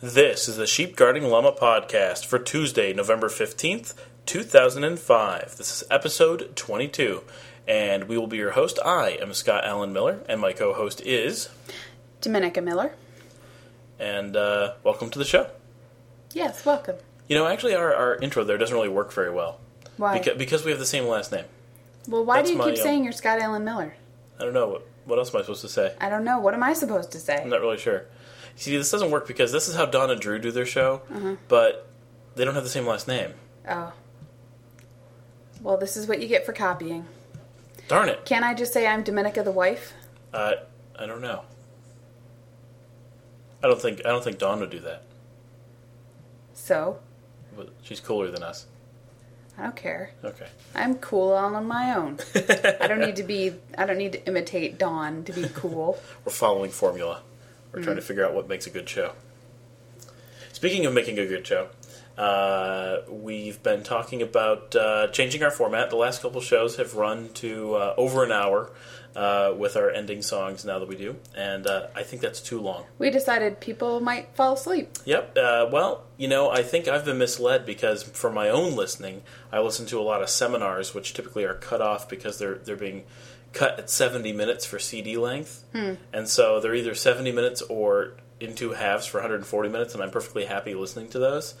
This is the Sheep Guarding Llama podcast for Tuesday, November 15th, 2005. This is episode 22, and we will be your host. I am Scott Allen Miller, and my co host is. Dominica Miller. And uh, welcome to the show. Yes, welcome. You know, actually, our, our intro there doesn't really work very well. Why? Because, because we have the same last name. well, why that's do you my, keep um, saying you're Scott Allen Miller? I don't know. What, what else am I supposed to say? I don't know. What am I supposed to say? I'm not really sure. See, this doesn't work because this is how Dawn and Drew do their show, Uh-huh. but they don't have the same last name. Oh. Well, this is what you get for copying. Darn it. Can I just say I'm Dominica the wife? Uh, I don't know. I don't think I don't think Dawn would do that. So, But she's cooler than us. I don't care. Okay. I'm cool all on my own. I don't need to be. I don't need to imitate Dawn to be cool. We're following formula. We're trying to figure out what makes a good show. Speaking of making a good show, uh, we've been talking about uh, changing our format. The last couple shows have run to uh, over an hour uh, with our ending songs now that we do, and uh, I think that's too long. We decided people might fall asleep. Yep. Uh, well, you know, I think I've been misled because for my own listening, I listen to a lot of seminars, which typically are cut off because they're they're being cut at seventy minutes for CD length, and so they're either seventy minutes or in two halves for 140 minutes, and I'm perfectly happy listening to those.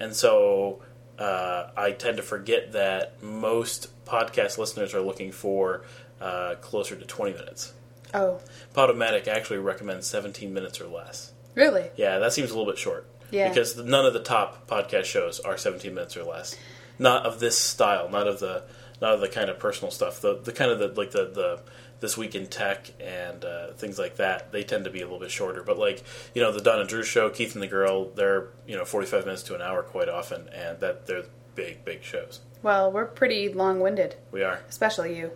And so uh, I tend to forget that most podcast listeners are looking for uh, closer to 20 minutes. Oh, Podomatic actually recommends 17 minutes or less. really? Yeah, that seems a little bit short. Yeah. Because none of the top podcast shows are 17 minutes or less. Not of this style, not of the not of the kind of personal stuff. The the kind of the like the the this week in tech and uh, things like that. They tend to be a little bit shorter. But like you know the Dawn and Drew show, Keith and the Girl, they're you know 45 minutes to an hour quite often, and that they're big big shows. Well, we're pretty long-winded, We are. especially you.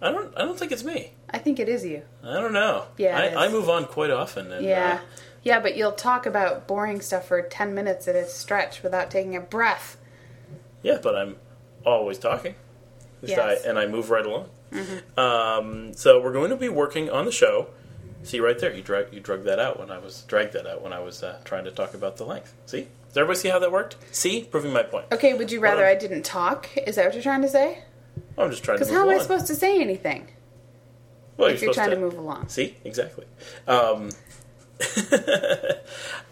I don't I don't think it's me. I think it is you. I don't know. Yeah, I, I move on quite often. And, Yeah. uh, Yeah, but you'll talk about boring stuff for 10 minutes at a stretch without taking a breath. Yeah, but I'm always talking. Yes. I, and I move right along. Um, so we're going to be working on the show. See right there, you drag you drug that out when I was dragged that out when I was uh, trying to talk about the length. See, does everybody see how that worked? See, proving my point. Okay, would you rather. I didn't talk? Is that what you're trying to say? I'm just trying to Because how am I supposed to say anything well, if you're supposed trying to move along? See, exactly. Um,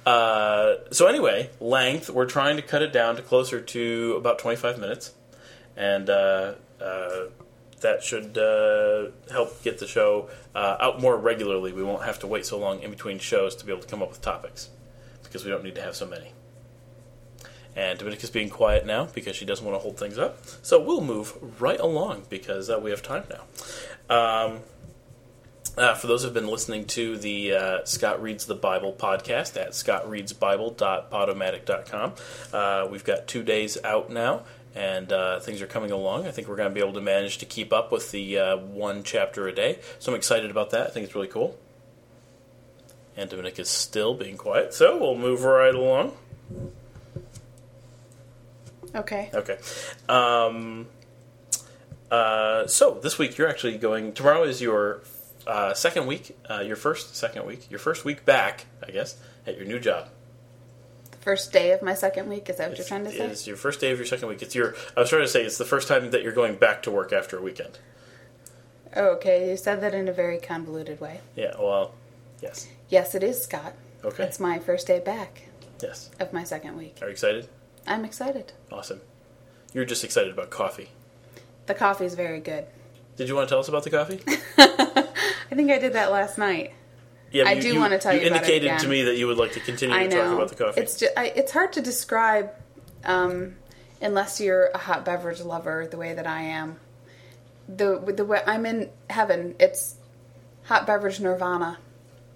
uh, so anyway, length. We're trying to cut it down to closer to about 25 minutes, and uh, that should uh, help get the show uh, out more regularly. We won't have to wait so long in between shows to be able to come up with topics because we don't need to have so many. And Dominica's being quiet now because she doesn't want to hold things up. So we'll move right along because uh, we have time now. Um, uh, for those who've been listening to the uh, Scott Reads the Bible podcast at scottreadsbible.podomatic.com, uh, we've got two days out now, and uh, things are coming along. I think we're going to be able to manage to keep up with the uh, one chapter a day. So I'm excited about that. I think it's really cool. And Dominic is still being quiet, so we'll move right along. Okay. Okay. Um, uh, so this week you're actually going. Tomorrow is your uh, second week. Uh, your first second week. Your first week back, I guess, at your new job. First day of my second week, is that what you're trying to say? It's your first day of your second week. It's your. I was trying to say it's the first time that you're going back to work after a weekend. Oh, okay, you said that in a very convoluted way. Yeah. Well. Yes. Yes, it is, Scott. Okay. It's my first day back Yes. of my second week. Are you excited? I'm excited. Awesome. You're just excited about coffee. The coffee is very good. Did you want to tell us about the coffee? I think I did that last night. Yeah, I but do wanna tell you about it indicated to me that you would like to continue I to know. talk about the coffee. It's just, I, it's hard to describe um, unless you're a hot beverage lover the way that I am. The the way I'm in heaven. It's hot beverage nirvana.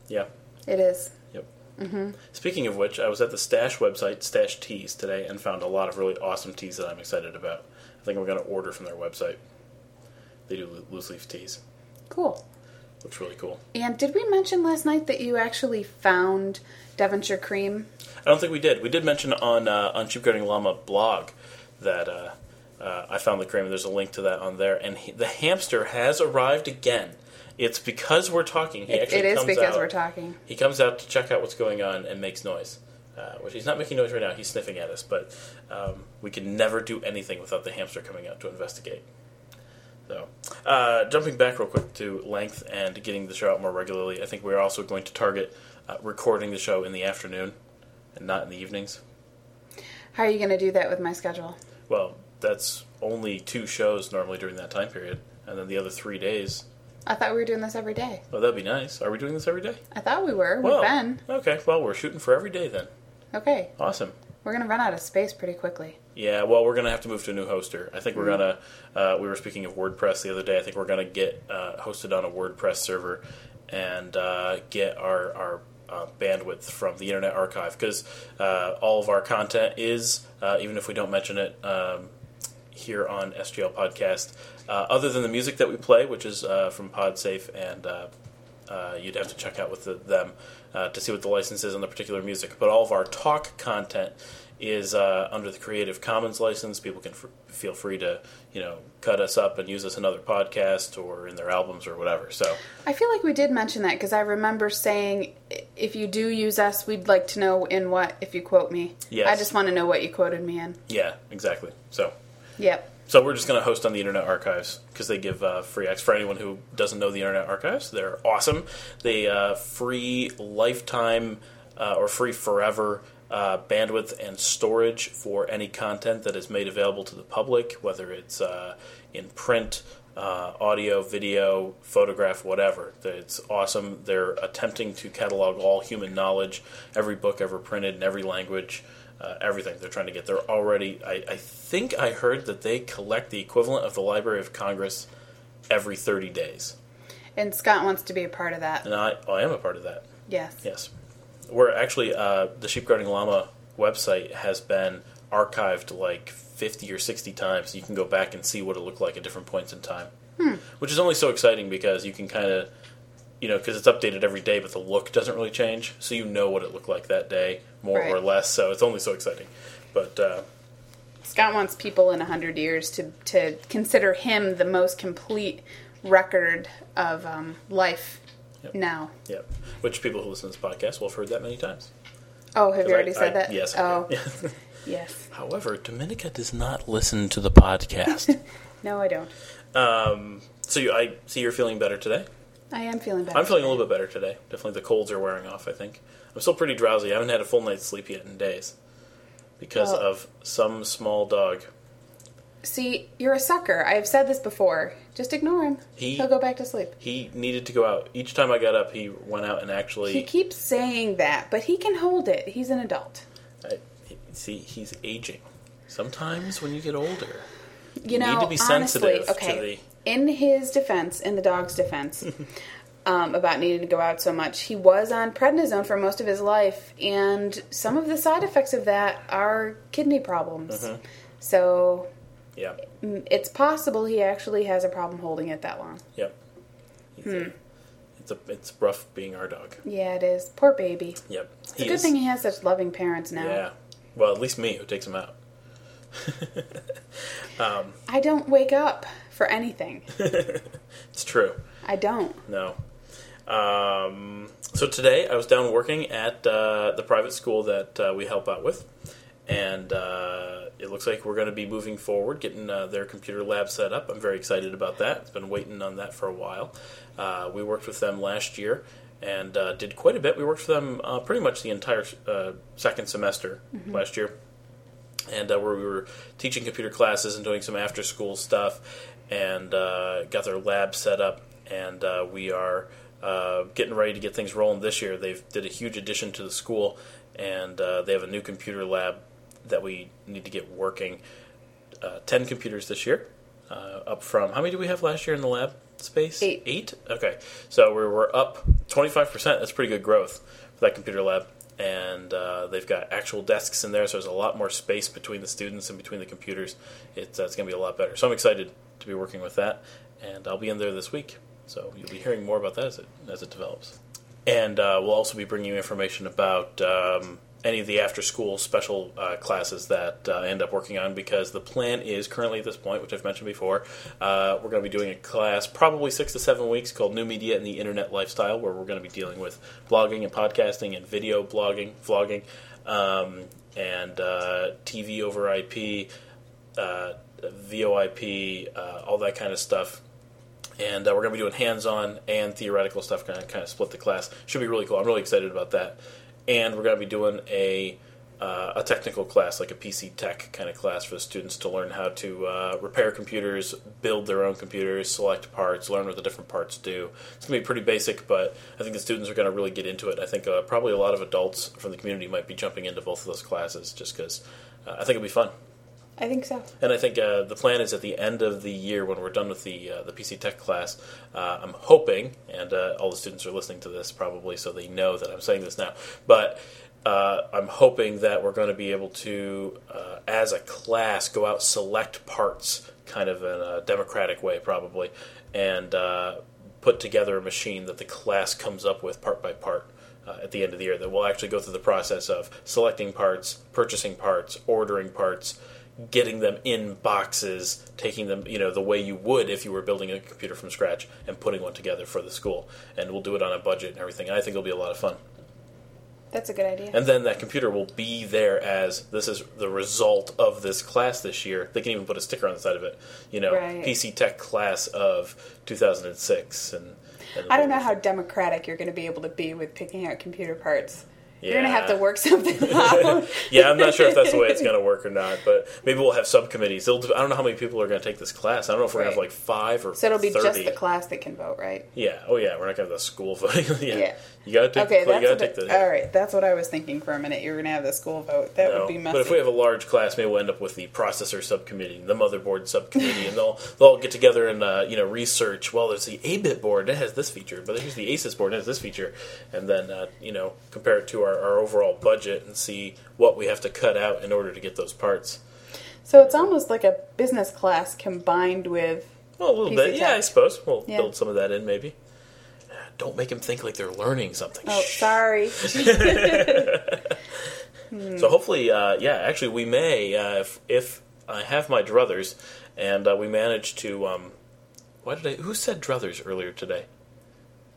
yeah. It is. Yep. Speaking of which, I was at the Stash website, Stash Teas, today, and found a lot of really awesome teas that I'm excited about. I think I'm going to order from their website. They do loose leaf teas. Cool. Looks really cool. And did we mention last night that you actually found Devonshire cream? I don't think we did. We did mention on uh, on Sheep Guarding Llama blog that uh, uh, I found the cream. And there's a link to that on there, and he, the hamster has arrived again. It's because we're talking. He It, actually it is comes because out- we're talking. He comes out to check out what's going on and makes noise. Uh, which he's not making noise right now. He's sniffing at us, but um, we can never do anything without the hamster coming out to investigate. So, uh, jumping back real quick to length and getting the show out more regularly, I think we're also going to target uh, recording the show in the afternoon and not in the evenings. How are you going to do that with my schedule? Well, that's only two shows normally during that time period, and then the other three days. I thought we were doing this every day. Well, that'd be nice. Are we doing this every day? I thought we were. Well, We've been. okay. Well, we're shooting for every day then. Okay. Awesome. We're going to run out of space pretty quickly. Yeah, well, we're gonna have to move to a new hoster. I think we're gonna. Uh, we were speaking of WordPress the other day. I think we're gonna get uh, hosted on a WordPress server and uh, get our our uh, bandwidth from the Internet Archive because uh, all of our content is, uh, even if we don't mention it um, here on SGL Podcast, uh, other than the music that we play, which is uh, from PodSafe, and uh, uh, you'd have to check out with the, them uh, to see what the license is on the particular music. But all of our talk content is uh, under the Creative Commons license. People can f- feel free to, you know, cut us up and use us in other podcasts or in their albums or whatever. So I feel like we did mention that because I remember saying if you do use us, we'd like to know in what if you quote me. Yes. I just want to know what you quoted me in. yeah, exactly. So Yep. So we're just going to host on the Internet Archives because they give uh, free access for anyone who doesn't know the Internet Archives. They're awesome. They uh, free lifetime uh, or free forever uh, bandwidth and storage for any content that is made available to the public, whether it's uh, in print, uh, audio, video, photograph, whatever. It's awesome. They're attempting to catalog all human knowledge, every book ever printed in every language uh, everything they're trying to get. They're already. I, I think I heard that they collect the equivalent of the Library of Congress every 30 days, And Scott wants to be a part of that. and I, I am a part of that. Yes. Yes, we're actually uh, the Sheep Guarding Llama website has been archived like 50 or 60 times. You can go back and see what it looked like at different points in time, which is only so exciting because you can kind of. You know, because it's updated every day, but the look doesn't really change, so you know what it looked like that day, more or less. So it's only so exciting. But uh, Scott wants people in a hundred years to to consider him the most complete record of um, life Yep. now. Yeah, which people who listen to this podcast will have heard that many times. Oh, have you already I- said I- that? Yes. Oh, do. yes. However, Dominica does not listen to the podcast. No, I don't. um, so you, I see you're feeling better today. I am feeling better. I'm feeling a little bit better today. Definitely, the colds are wearing off. I think I'm still pretty drowsy. I haven't had a full night's sleep yet in days because of some small dog. See, you're a sucker. I've said this before. Just ignore him. He- He'll go back to sleep. He needed to go out. Each time I got up, he went out and actually. He keeps saying that, but he can hold it. He's an adult. I, see, he's aging. Sometimes when you get older, You know, need to be honestly, sensitive to okay. the- In his defense, in the dog's defense, um, about needing to go out so much, he was on prednisone for most of his life, and some of the side effects of that are kidney problems. Mm-hmm. So yeah, it's possible he actually has a problem holding it that long. yep. He's Hmm. a- it's a it's rough being our dog. Yeah, it is. Poor baby. Yep. It's a good thing he has such loving parents now. Yeah. Well, at least me who takes him out. I don't wake up for anything. It's true. I don't. No. Um, so today I was down working at uh, the private school that uh, we help out with, and uh, it looks like we're going to be moving forward, getting uh, their computer lab set up. I'm very excited about that. It's been waiting on that for a while. Uh, we worked with them last year and uh, did quite a bit. We worked for them uh, pretty much the entire uh, second semester last year and uh, where we were teaching computer classes and doing some after school stuff and uh, got their lab set up and uh, we are uh, getting ready to get things rolling this year they've did a huge addition to the school and uh, they have a new computer lab that we need to get working uh, 10 computers this year uh, up from how many do we have last year in the lab space? Eight. eight? Okay. So we're, we're up 25% that's pretty good growth for that computer lab. And uh, they've got actual desks in there so there's a lot more space between the students and between the computers. It's, uh, it's going to be a lot better. So i'm excited to be working with that. And i'll be in there this week. So you'll be hearing more about that as it, as it develops. And uh, we'll also be bringing you information about um, any of the after school special uh, classes that uh, I end up working on because the plan is currently at this point, which I've mentioned before, uh, we're going to be doing a class probably six to seven weeks called New Media and the Internet Lifestyle, where we're going to be dealing with blogging and podcasting and video blogging, vlogging, um, and uh, TV over IP, uh, VoIP, uh, all that kind of stuff and uh, we're going to be doing hands-on and theoretical stuff. Kind of kind of split the class. Should be really cool. I'm really excited about that. And we're going to be doing a uh, a technical class, like a PC tech kind of class for the students to learn how to uh, repair computers, build their own computers, select parts, learn what the different parts do. It's going to be pretty basic, but I think the students are going to really get into it. I think uh, probably a lot of adults from the community might be jumping into both of those classes just because uh, I think it'll be fun. I think so. And I think uh, the plan is at the end of the year when we're done with the uh, the PC Tech class. Uh, I'm hoping, and uh, all the students are listening to this probably, so they know that I'm saying this now. But uh, I'm hoping that we're going to be able to, uh, as a class, go out select parts, kind of in a democratic way, probably, and put together a machine that the class comes up with part by part. Uh, at the end of the year, that we'll actually go through the process of selecting parts, purchasing parts, ordering parts, getting them in boxes, taking them, you know, the way you would if you were building a computer from scratch and putting one together for the school. And we'll do it on a budget and everything. And I think it'll be a lot of fun. That's a good idea. And then that computer will be there as this is the result of this class this year. They can even put a sticker on the side of it, you know, Right. PC Tech class of 2006. And, and I don't know how democratic you're going to be able to be with picking out computer parts. You're going to have to work something out. yeah, I'm not sure if that's the way it's going to work or not, but maybe we'll have subcommittees. It'll, I don't know how many people are going to take this class. I don't know if we're going to have like five or So it'll be 30. just the class that can vote, right? Yeah. Oh, yeah. We're not going to have the school voting. yeah. Yeah. You got to take. Okay, you that's gotta take the. all right. That's what I was thinking for a minute. You were going to have the school vote. That No. would be messy. But if we have a large class, maybe we'll end up with the processor subcommittee, the motherboard subcommittee, and they'll they'll all get together and uh, you know research. Well, there's the Abit board that has this feature, but there's the ASUS board that has this feature, and then uh, you know compare it to our, our overall budget and see what we have to cut out in order to get those parts. so it's almost like a business class combined with. Well, a little PC bit, yeah. I suppose we'll Yeah. build some of that in, maybe. Don't make them think like they're learning something. Oh, Shh. sorry. So hopefully, uh, yeah, actually, we may uh, if if I have my druthers, and uh, we manage to. Um, why did I? Who said druthers earlier today?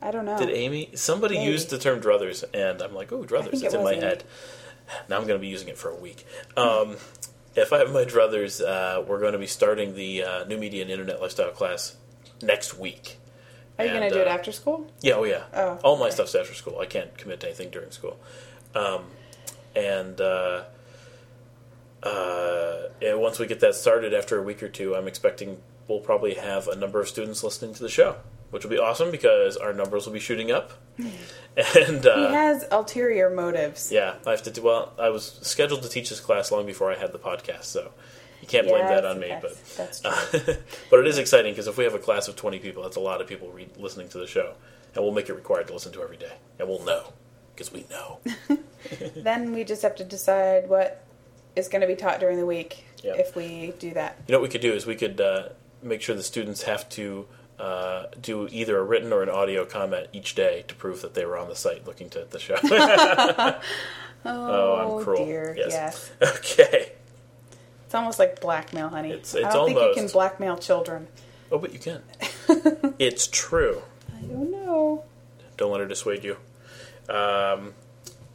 I don't know. Did Amy? Somebody Maybe. used the term druthers, and I'm like, oh, druthers. It's it in my Amy. head. Now I'm going to be using it for a week. Um, if I have my druthers, uh, we're going to be starting the uh, new media and internet lifestyle class next week. Are you gonna do it uh, after school? Yeah, oh yeah. Oh, All my okay. stuff's after school. I can't commit to anything during school. Um, and uh, uh, and once we get that started after a week or two, I'm expecting we'll probably have a number of students listening to the show, which will be awesome because our numbers will be shooting up. and He uh, has ulterior motives. yeah, I have to do well. I was scheduled to teach this class long before I had the podcast, so you can't blame that on me. yes, But that's true. uh, but it is exciting because if we have a class of 20 people, that's a lot of people re- listening to the show. And we'll make it required to listen to every day. And we'll know because we know. then we just have to decide what is going to be taught during the week Yeah. if we do that. You know what we could do is we could uh, make sure the students have to uh, do either a written or an audio comment each day to prove that they were on the site looking to the show. Oh, I'm cruel. dear, yes. Okay. It's almost like blackmail, honey. It's- I don't think you can blackmail children. Oh, but you can. it's true. I don't know. Don't let her dissuade you. Um,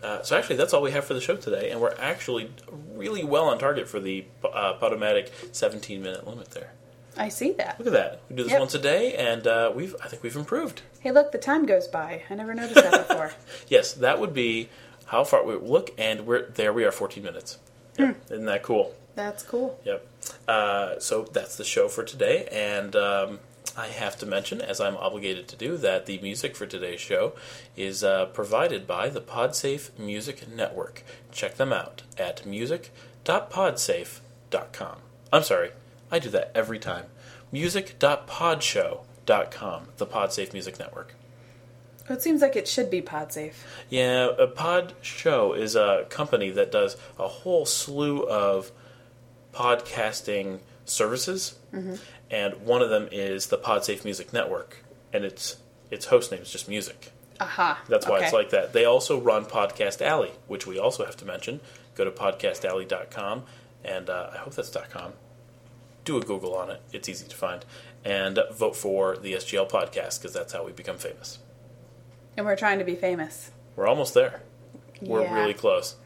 uh, so actually, that's all we have for the show today, and we're actually really well on target for the uh, Podomatic 17-minute limit there. I see that. Look at that. We do this Yep. once a day, and uh, we've I think we've improved. Hey, look, the time goes by. I never noticed that before. Yes, that would be how far we look, and we're there. We are 14 minutes. Yep. Isn't that cool? That's cool. Yep. Uh, so that's the show for today, and um, I have to mention, as I'm obligated to do, that the music for today's show is uh, provided by the PodSafe Music Network. Check them out at music.podsafe.com. I'm sorry, I do that every time. Music.podshow.com, the PodSafe Music Network. It seems like it should be Podsafe. Yeah, a PodShow is a company that does a whole slew of podcasting services, and one of them is the PodSafe Music Network, and its its host name is just music. Aha. That's why it's like that. They also run Podcast Alley, which we also have to mention. Go to podcastalley.com, and uh, I hope that's .com. Do a Google on it; it's easy to find, and vote for the SGL podcast because that's how we become famous. And we're trying to be famous. We're almost there. We're Yeah. really close.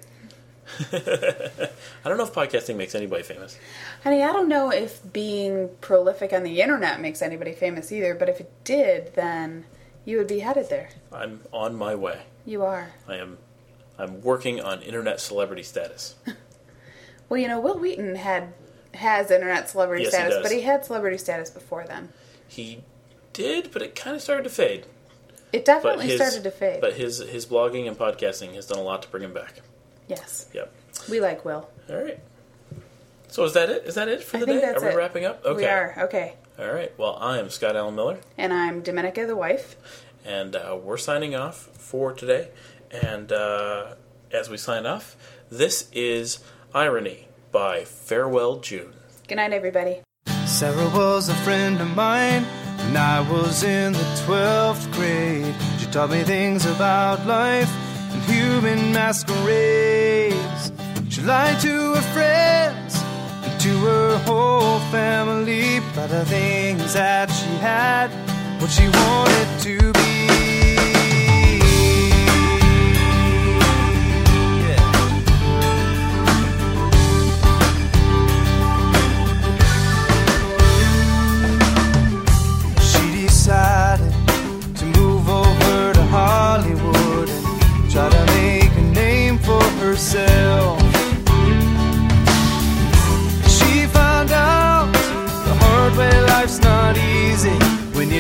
I don't know if podcasting makes anybody famous. Honey, I don't know if being prolific on the internet makes anybody famous either, but if it did, then you would be headed there. I'm on my way. You are. I am. I'm working on internet celebrity status. Well, you know, Wil Wheaton had has internet celebrity Yes, status, does. but he had celebrity status before then. He did, but it kind of started to fade. It definitely his, started to fade. But his his blogging and podcasting has done a lot to bring him back. Yes, Yep. we like Wil. All right. So is that it? Is that it for I the think day? that's are we it. wrapping up? Okay. We are okay. All right. Well, I am Scott Allen Miller, And I'm Dominica, the wife. and uh, we're signing off for today. And uh, as we sign off, this is Irony by Farewell June. Good night, everybody. Sarah was a friend of mine when I was in the 12th grade. She taught me things about life and human masquerades. She lied to her friends and to her whole family about the things that she had, what she wanted to be.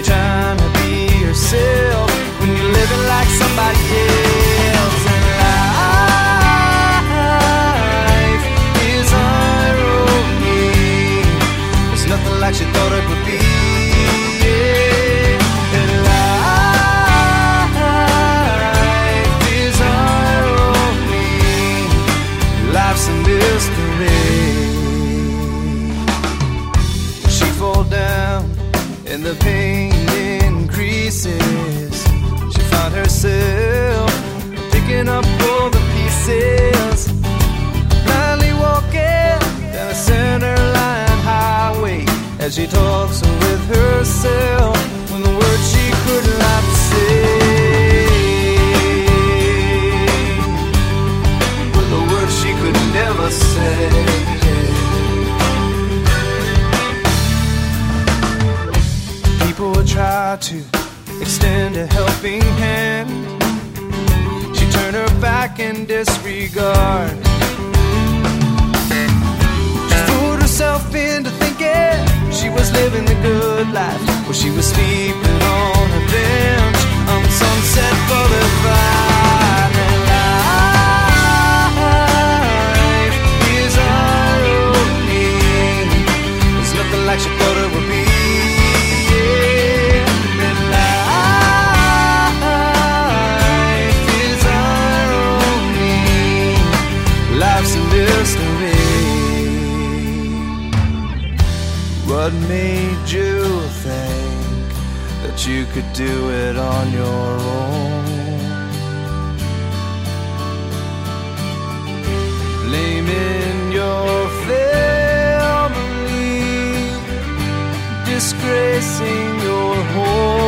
Trying to be yourself, when you're living like somebody else. Helping hand. She turned her back in disregard. She fooled herself into thinking she was living the good life while she was sleeping on a bench on Sunset Boulevard. disgracing your home.